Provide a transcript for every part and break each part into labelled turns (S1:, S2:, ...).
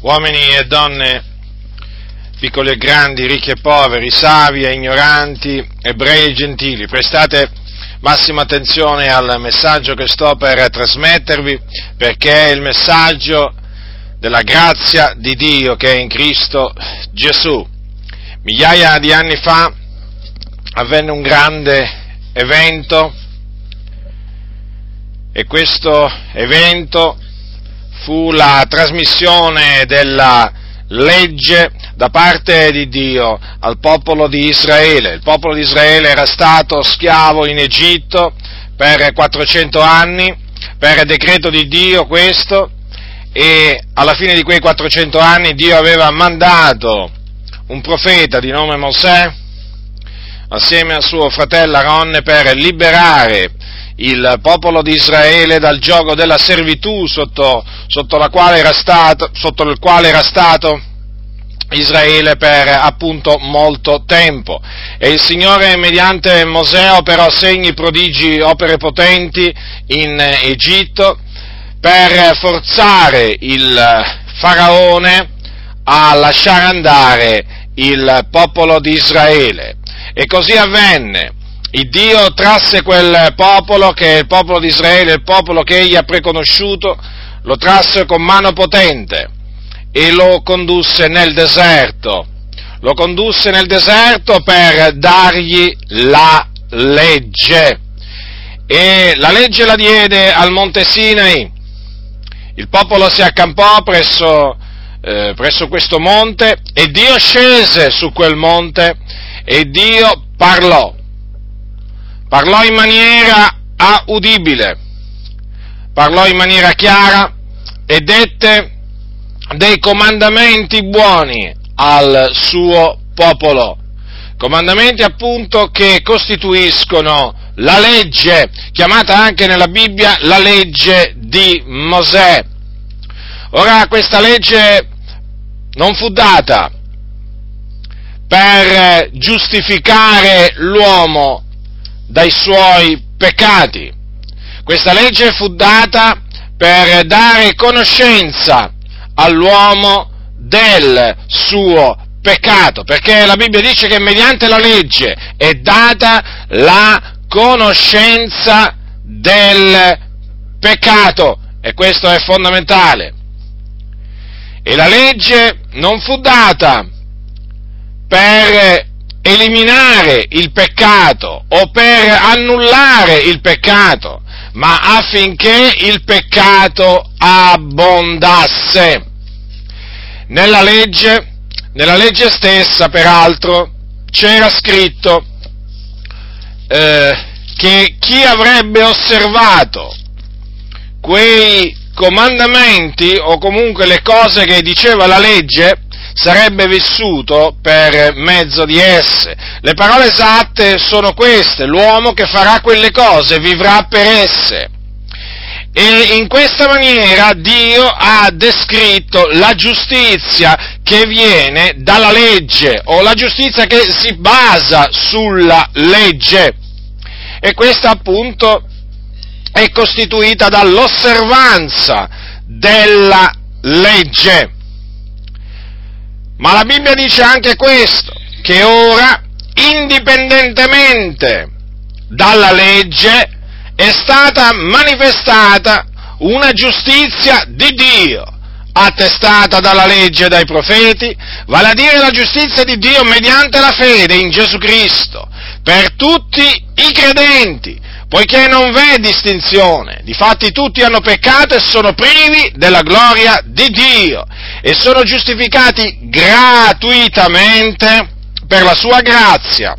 S1: uomini e donne, piccoli e grandi, ricchi e poveri, savi e ignoranti, ebrei e gentili, prestate massima attenzione al messaggio che sto per trasmettervi, perché è il messaggio della grazia di Dio che è in Cristo Gesù. Migliaia di anni fa avvenne un grande evento e questo evento fu la trasmissione della legge da parte di Dio al popolo di Israele. Il popolo di Israele era stato schiavo in Egitto per 400 anni, per decreto di Dio questo, e alla fine di quei 400 anni Dio aveva mandato un profeta di nome Mosè assieme a suo fratello Aaron per liberare il popolo di Israele dal gioco della servitù sotto, sotto, stato, sotto il quale era stato Israele per appunto molto tempo. E il Signore mediante Mosè operò segni, prodigi, opere potenti in Egitto per forzare il faraone a lasciare andare il popolo di Israele. E così avvenne. Il Dio trasse quel popolo, che è il popolo di Israele, il popolo che egli ha preconosciuto, lo trasse con mano potente e lo condusse nel deserto. Lo condusse nel deserto per dargli la legge. E la legge la diede al Monte Sinai. Il popolo si accampò presso, eh, presso questo monte e Dio scese su quel monte e Dio parlò parlò in maniera audibile, parlò in maniera chiara e dette dei comandamenti buoni al suo popolo. Comandamenti appunto che costituiscono la legge, chiamata anche nella Bibbia la legge di Mosè. Ora questa legge non fu data per giustificare l'uomo dai suoi peccati. Questa legge fu data per dare conoscenza all'uomo del suo peccato, perché la Bibbia dice che mediante la legge è data la conoscenza del peccato e questo è fondamentale. E la legge non fu data per eliminare il peccato o per annullare il peccato, ma affinché il peccato abbondasse. Nella legge, nella legge stessa, peraltro, c'era scritto eh, che chi avrebbe osservato quei comandamenti o comunque le cose che diceva la legge sarebbe vissuto per mezzo di esse. Le parole esatte sono queste, l'uomo che farà quelle cose vivrà per esse. E in questa maniera Dio ha descritto la giustizia che viene dalla legge o la giustizia che si basa sulla legge. E questa appunto è costituita dall'osservanza della legge. Ma la Bibbia dice anche questo, che ora, indipendentemente dalla legge, è stata manifestata una giustizia di Dio, attestata dalla legge e dai profeti, vale a dire la giustizia di Dio mediante la fede in Gesù Cristo, per tutti i credenti, poiché non v'è distinzione. Difatti tutti hanno peccato e sono privi della gloria di Dio e sono giustificati gratuitamente per la sua grazia,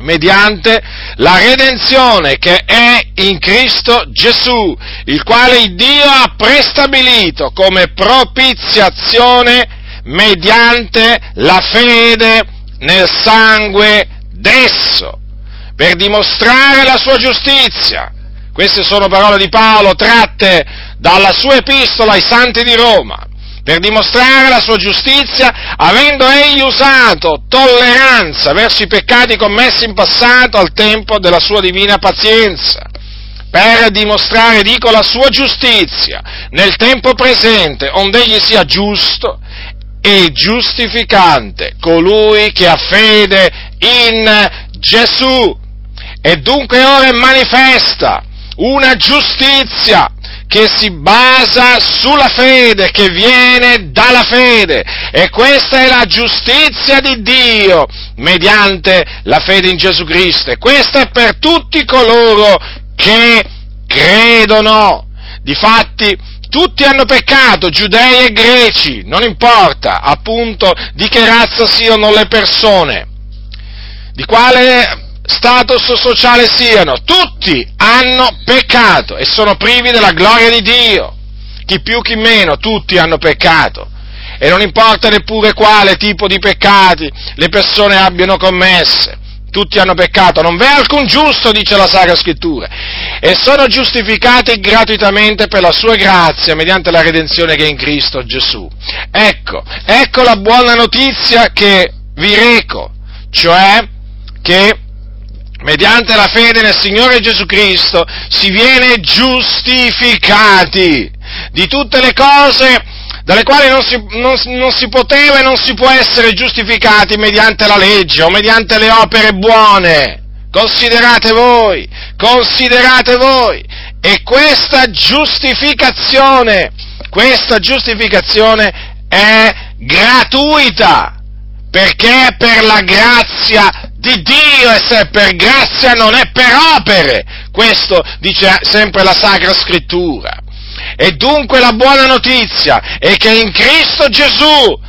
S1: mediante la redenzione che è in Cristo Gesù, il quale Dio ha prestabilito come propiziazione mediante la fede nel sangue d'esso per dimostrare la sua giustizia. Queste sono parole di Paolo tratte dalla sua epistola ai santi di Roma, per dimostrare la sua giustizia, avendo egli usato tolleranza verso i peccati commessi in passato al tempo della sua divina pazienza, per dimostrare, dico, la sua giustizia nel tempo presente, onde egli sia giusto e giustificante colui che ha fede in Gesù. E dunque ora è manifesta una giustizia che si basa sulla fede, che viene dalla fede. E questa è la giustizia di Dio mediante la fede in Gesù Cristo. E questa è per tutti coloro che credono. Difatti, tutti hanno peccato, giudei e greci, non importa appunto di che razza siano le persone, di quale status sociale siano, tutti hanno peccato e sono privi della gloria di Dio. Chi più, chi meno, tutti hanno peccato. E non importa neppure quale tipo di peccati le persone abbiano commesse. Tutti hanno peccato, non v'è alcun giusto, dice la Sacra Scrittura, e sono giustificati gratuitamente per la sua grazia, mediante la redenzione che è in Cristo Gesù. Ecco, ecco la buona notizia che vi reco, cioè che mediante la fede nel Signore Gesù Cristo si viene giustificati di tutte le cose dalle quali non si, non, non si, poteva e non si può essere giustificati mediante la legge o mediante le opere buone. Considerate voi, considerate voi. E questa giustificazione, questa giustificazione è gratuita, perché è per la grazia di Dio e se per grazia non è per opere. Questo dice sempre la Sacra Scrittura. E dunque la buona notizia è che in Cristo Gesù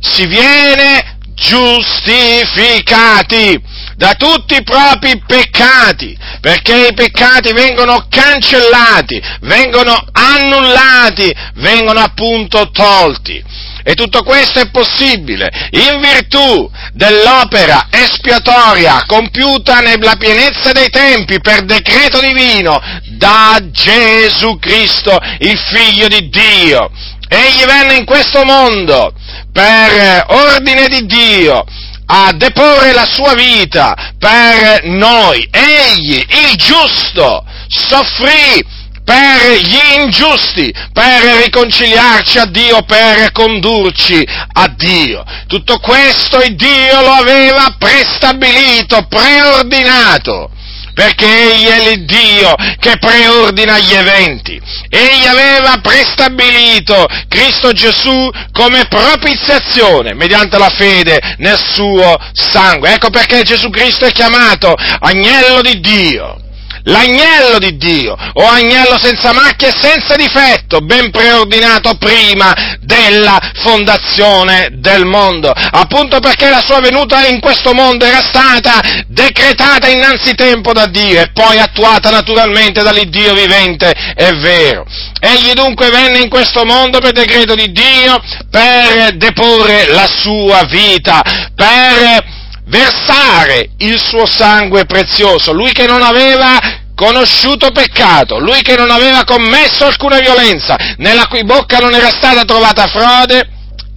S1: si viene giustificati da tutti i propri peccati, perché i peccati vengono cancellati, vengono annullati, vengono appunto tolti. E tutto questo è possibile in virtù dell'opera espiatoria compiuta nella pienezza dei tempi per decreto divino da Gesù Cristo, il Figlio di Dio. Egli venne in questo mondo per ordine di Dio a deporre la sua vita per noi. Egli, il giusto, soffrì per gli ingiusti, per riconciliarci a Dio, per condurci a Dio. Tutto questo il Dio lo aveva prestabilito, preordinato perché Egli è l'Iddio che preordina gli eventi. Egli aveva prestabilito Cristo Gesù come propiziazione mediante la fede nel suo sangue. Ecco perché Gesù Cristo è chiamato agnello di Dio l'agnello di Dio, o agnello senza macchia e senza difetto, ben preordinato prima della fondazione del mondo, appunto perché la sua venuta in questo mondo era stata decretata innanzitempo da Dio e poi attuata naturalmente dall'Iddio vivente e vero. Egli dunque venne in questo mondo per decreto di Dio per deporre la sua vita, per versare il suo sangue prezioso, lui che non aveva conosciuto peccato, lui che non aveva commesso alcuna violenza, nella cui bocca non era stata trovata frode,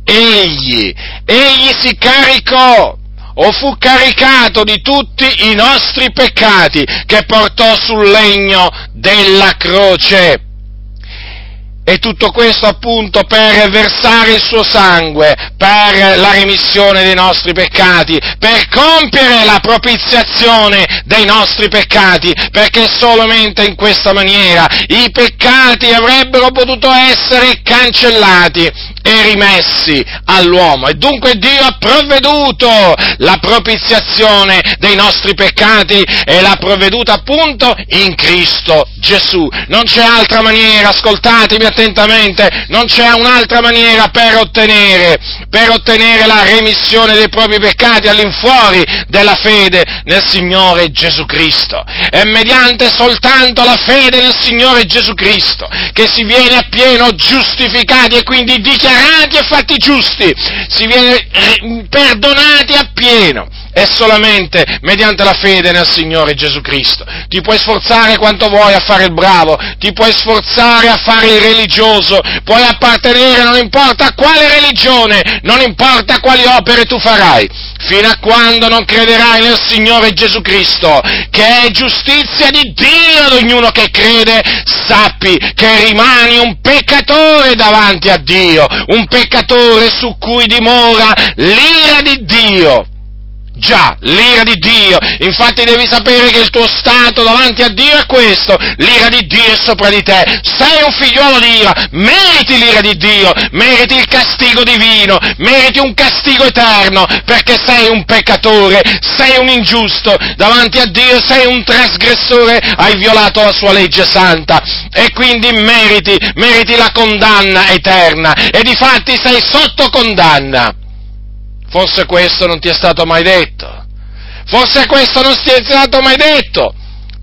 S1: egli, egli si caricò o fu caricato di tutti i nostri peccati che portò sul legno della croce. E tutto questo appunto per versare il suo sangue, per la remissione dei nostri peccati, per compiere la propiziazione dei nostri peccati, perché solamente in questa maniera i peccati avrebbero potuto essere cancellati e rimessi all'uomo. E dunque Dio ha provveduto la propiziazione dei nostri peccati e l'ha provveduta appunto in Cristo Gesù. Non c'è altra maniera, ascoltatemi attentamente, non c'è un'altra maniera per ottenere, per ottenere la remissione dei propri peccati all'infuori della fede nel Signore Gesù Cristo. È mediante soltanto la fede nel Signore Gesù Cristo che si viene appieno giustificati e quindi dichiarati e fatti giusti, si viene perdonati appieno è solamente mediante la fede nel Signore Gesù Cristo. Ti puoi sforzare quanto vuoi a fare il bravo, ti puoi sforzare a fare il religioso, puoi appartenere non importa a quale religione, non importa quali opere tu farai, fino a quando non crederai nel Signore Gesù Cristo, che è giustizia di Dio ad ognuno che crede, sappi che rimani un peccatore davanti a Dio, un peccatore su cui dimora l'ira di Dio. Già, l'ira di Dio. Infatti devi sapere che il tuo stato davanti a Dio è questo. L'ira di Dio è sopra di te. Sei un figliuolo di ira. Meriti l'ira di Dio. Meriti il castigo divino. Meriti un castigo eterno. Perché sei un peccatore. Sei un ingiusto. Davanti a Dio sei un trasgressore. Hai violato la sua legge santa. E quindi meriti, meriti la condanna eterna. E di fatti sei sotto condanna. Forse questo non ti è stato mai detto. Forse questo non ti è stato mai detto.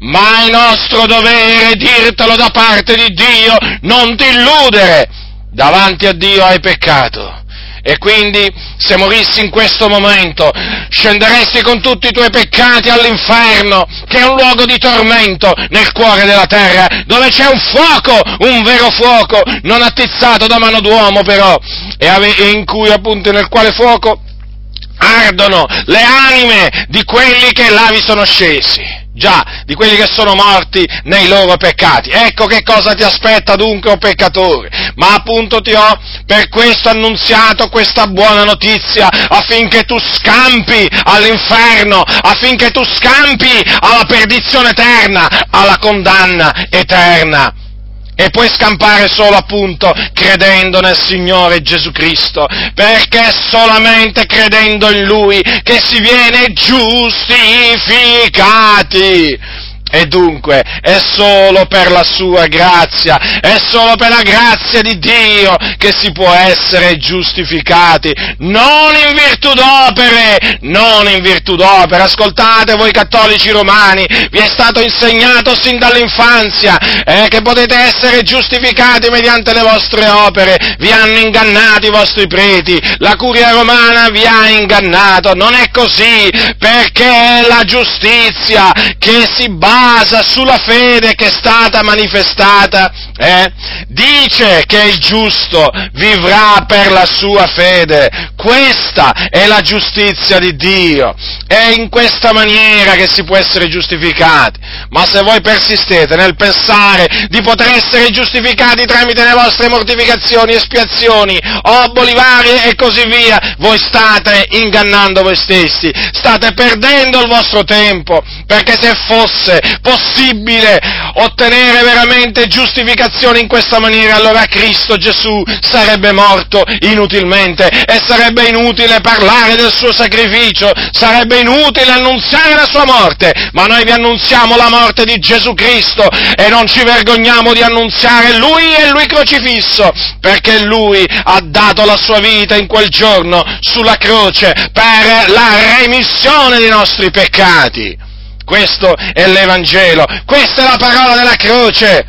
S1: Ma è nostro dovere dirtelo da parte di Dio, non ti illudere. Davanti a Dio hai peccato. E quindi, se morissi in questo momento, scenderesti con tutti i tuoi peccati all'inferno, che è un luogo di tormento nel cuore della terra, dove c'è un fuoco, un vero fuoco, non attizzato da mano d'uomo però, e in cui appunto nel quale fuoco ardono le anime di quelli che là vi sono scesi. Già, di quelli che sono morti nei loro peccati. Ecco che cosa ti aspetta dunque, o peccatore. Ma appunto ti ho per questo annunziato questa buona notizia, affinché tu scampi all'inferno, affinché tu scampi alla perdizione eterna, alla condanna eterna e puoi scampare solo appunto credendo nel Signore Gesù Cristo, perché è solamente credendo in Lui che si viene giustificati. E dunque è solo per la sua grazia, è solo per la grazia di Dio che si può essere giustificati, non in virtù d'opere, non in virtù d'opere. Ascoltate voi cattolici romani, vi è stato insegnato sin dall'infanzia eh, che potete essere giustificati mediante le vostre opere, vi hanno ingannato i vostri preti, la curia romana vi ha ingannato, non è così, perché è la giustizia che si basa basa sulla fede che è stata manifestata, eh, dice che il giusto vivrà per la sua fede. Questa è la giustizia di Dio. È in questa maniera che si può essere giustificati. Ma se voi persistete nel pensare di poter essere giustificati tramite le vostre mortificazioni, espiazioni, oboli varie e così via, voi state ingannando voi stessi, state perdendo il vostro tempo, perché se fosse possibile ottenere veramente giustificazione in questa maniera, allora Cristo Gesù sarebbe morto inutilmente e sarebbe inutile parlare del suo sacrificio, sarebbe inutile annunziare la sua morte, ma noi vi annunziamo la morte di Gesù Cristo e non ci vergogniamo di annunziare Lui e Lui crocifisso, perché Lui ha dato la sua vita in quel giorno sulla croce per la remissione dei nostri peccati. Questo è l'Evangelo, questa è la parola della croce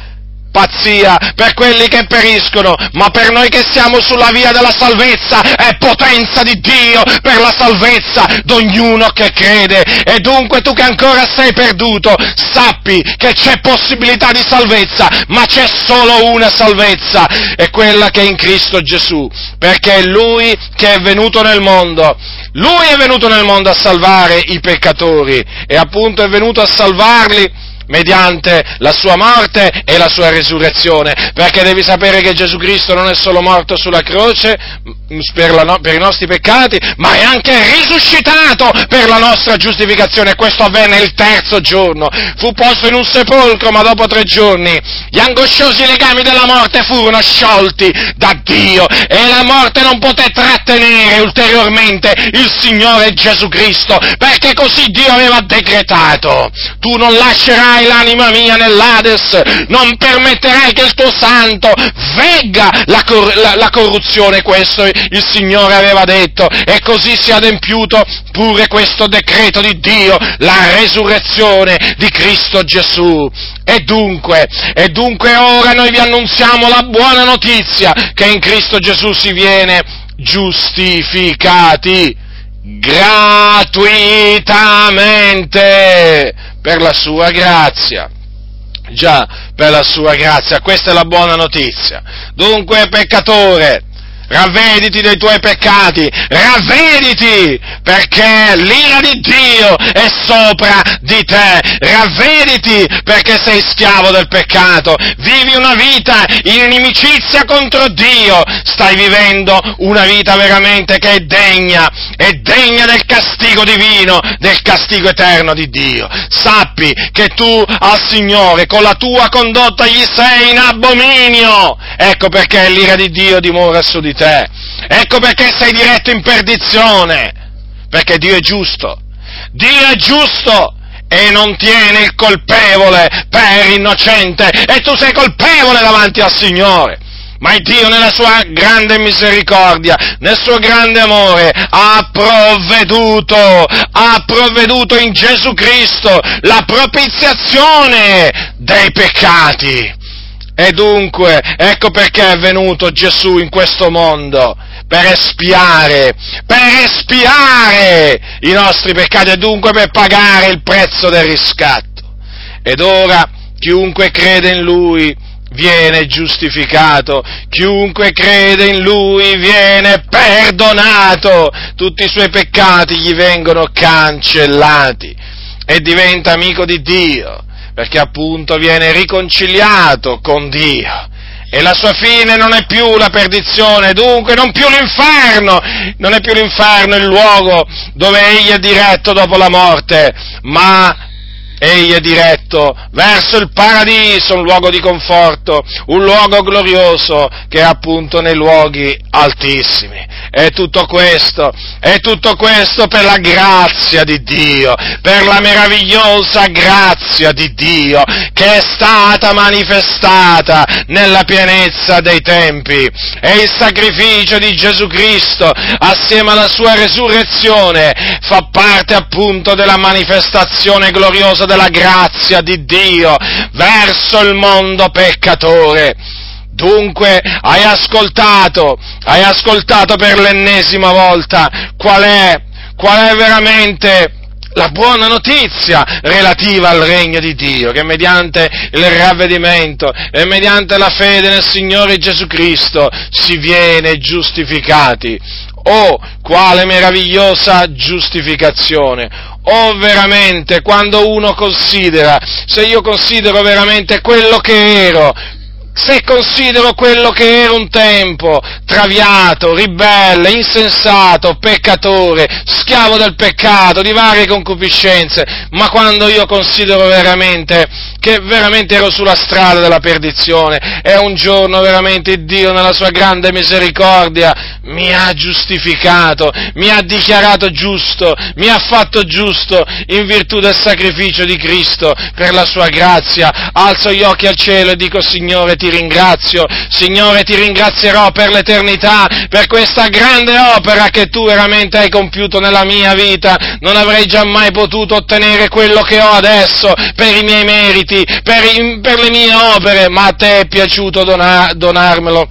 S1: pazzia per quelli che periscono, ma per noi che siamo sulla via della salvezza è potenza di Dio per la salvezza d'ognuno che crede. E dunque tu che ancora sei perduto, sappi che c'è possibilità di salvezza, ma c'è solo una salvezza, è quella che è in Cristo Gesù, perché è Lui che è venuto nel mondo. Lui è venuto nel mondo a salvare i peccatori e appunto è venuto a salvarli mediante la sua morte e la sua risurrezione, perché devi sapere che Gesù Cristo non è solo morto sulla croce per, la, per, i nostri peccati, ma è anche risuscitato per la nostra giustificazione, questo avvenne il terzo giorno. Fu posto in un sepolcro, ma dopo tre giorni gli angosciosi legami della morte furono sciolti da Dio e la morte non poté trattenere ulteriormente il Signore Gesù Cristo, perché così Dio aveva decretato. Tu non lascerai metterai l'anima mia nell'Ades, non permetterai che il tuo santo vegga la, cor- la, la corruzione, questo il Signore aveva detto, e così si è adempiuto pure questo decreto di Dio, la resurrezione di Cristo Gesù. E dunque, e dunque ora noi vi annunziamo la buona notizia che in Cristo Gesù si viene giustificati gratuitamente per la sua grazia. Già, per la sua grazia, questa è la buona notizia. Dunque, peccatore, ravvediti dei tuoi peccati, ravvediti perché l'ira di Dio è sopra di te, ravvediti perché sei schiavo del peccato, vivi una vita in inimicizia contro Dio, stai vivendo una vita veramente che è degna, è degna del castigo divino, del castigo eterno di Dio. Sappi che tu al Signore con la tua condotta gli sei in abominio, ecco perché l'ira di Dio dimora su di te te. Ecco perché sei diretto in perdizione, perché Dio è giusto. Dio è giusto e non tiene il colpevole per innocente e tu sei colpevole davanti al Signore. Ma Dio nella sua grande misericordia, nel suo grande amore, ha provveduto, ha provveduto in Gesù Cristo la propiziazione dei peccati. E dunque, ecco perché è venuto Gesù in questo mondo, per espiare, per espiare i nostri peccati e dunque per pagare il prezzo del riscatto. Ed ora chiunque crede in Lui viene giustificato, chiunque crede in Lui viene perdonato, tutti i suoi peccati gli vengono cancellati e diventa amico di Dio perché appunto viene riconciliato con Dio. E la sua fine non è più la perdizione, dunque non più l'inferno, non è più l'inferno il luogo dove egli è diretto dopo la morte, ma egli è diretto verso il paradiso, un luogo di conforto, un luogo glorioso che è appunto nei luoghi altissimi. E tutto questo, è tutto questo per la grazia di Dio, per la meravigliosa grazia di Dio che è stata manifestata nella pienezza dei tempi. E il sacrificio di Gesù Cristo, assieme alla sua resurrezione, fa parte appunto della manifestazione gloriosa della grazia di Dio verso il mondo peccatore. Dunque hai ascoltato, hai ascoltato per l'ennesima volta qual è, qual è veramente la buona notizia relativa al regno di Dio, che mediante il ravvedimento e mediante la fede nel Signore Gesù Cristo si viene giustificati. Oh, quale meravigliosa giustificazione! Oh, veramente, quando uno considera, se io considero veramente quello che ero, se considero quello che era un tempo, traviato, ribelle, insensato, peccatore, schiavo del peccato, di varie concupiscenze, ma quando io considero veramente che veramente ero sulla strada della perdizione e un giorno veramente Dio nella sua grande misericordia mi ha giustificato, mi ha dichiarato giusto, mi ha fatto giusto in virtù del sacrificio di Cristo per la sua grazia, alzo gli occhi al cielo e dico Signore ti ringrazio, Signore ti ringrazierò per l'eternità, per questa grande opera che tu veramente hai compiuto nella mia vita, non avrei giammai potuto ottenere quello che ho adesso per i miei meriti, per, i, per le mie opere, ma a te è piaciuto donar, donarmelo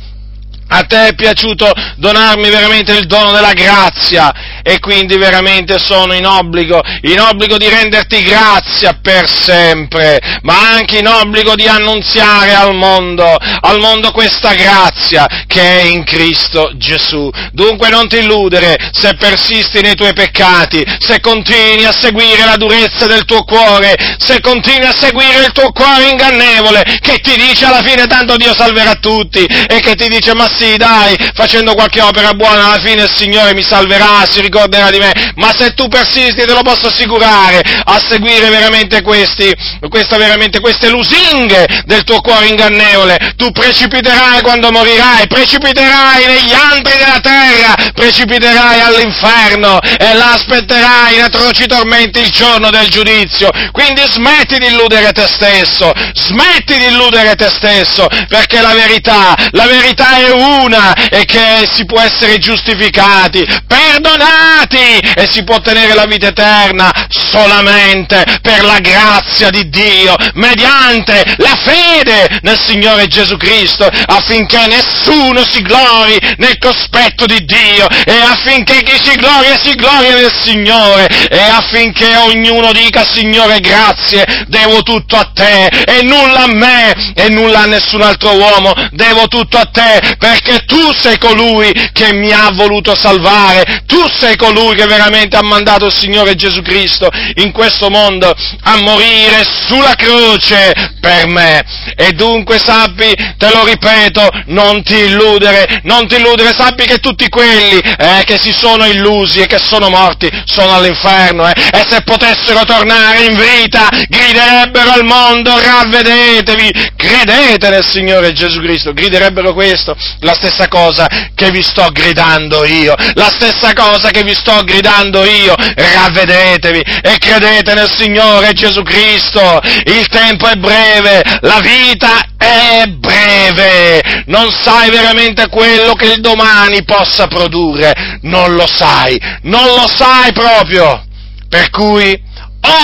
S1: a te è piaciuto donarmi veramente il dono della grazia e quindi veramente sono in obbligo, in obbligo di renderti grazia per sempre, ma anche in obbligo di annunziare al mondo, al mondo questa grazia che è in Cristo Gesù. Dunque non ti illudere se persisti nei tuoi peccati, se continui a seguire la durezza del tuo cuore, se continui a seguire il tuo cuore ingannevole che ti dice alla fine tanto Dio salverà tutti e che ti dice ma sì, dai, facendo qualche opera buona, alla fine il Signore mi salverà, si ricorderà di me, ma se tu persisti, te lo posso assicurare, a seguire veramente questi, questa, veramente queste lusinghe del tuo cuore ingannevole, tu precipiterai quando morirai, precipiterai negli antri della terra, precipiterai all'inferno e là aspetterai in atroci tormenti il giorno del giudizio. Quindi smetti di illudere te stesso, smetti di illudere te stesso, perché la verità, la verità è una e che si può essere giustificati, perdonati perdonati e si può ottenere la vita eterna solamente per la grazia di Dio, mediante la fede nel Signore Gesù Cristo, affinché nessuno si glori nel cospetto di Dio e affinché chi si gloria si gloria nel Signore e affinché ognuno dica Signore grazie, devo tutto a te e nulla a me e nulla a nessun altro uomo, devo tutto a te perché tu sei colui che mi ha voluto salvare, tu sei colui che veramente ha mandato il Signore Gesù Cristo in questo mondo a morire sulla croce per me. E dunque sappi, te lo ripeto, non ti illudere, non ti illudere, sappi che tutti quelli eh, che si sono illusi e che sono morti sono all'inferno eh, e se potessero tornare in vita griderebbero al mondo ravvedetevi, credete nel Signore Gesù Cristo, griderebbero questo, la stessa cosa che vi sto gridando io, la stessa cosa che vi sto gridando io, ravvedetevi e credete nel Signore Gesù Cristo, il tempo è breve, la vita è breve, non sai veramente quello che il domani possa produrre, non lo sai, non lo sai proprio, per cui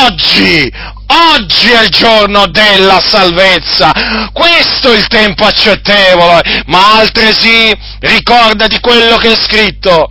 S1: oggi, Oggi è il giorno della salvezza, questo è il tempo accettevole, ma altresì ricordati quello che è scritto,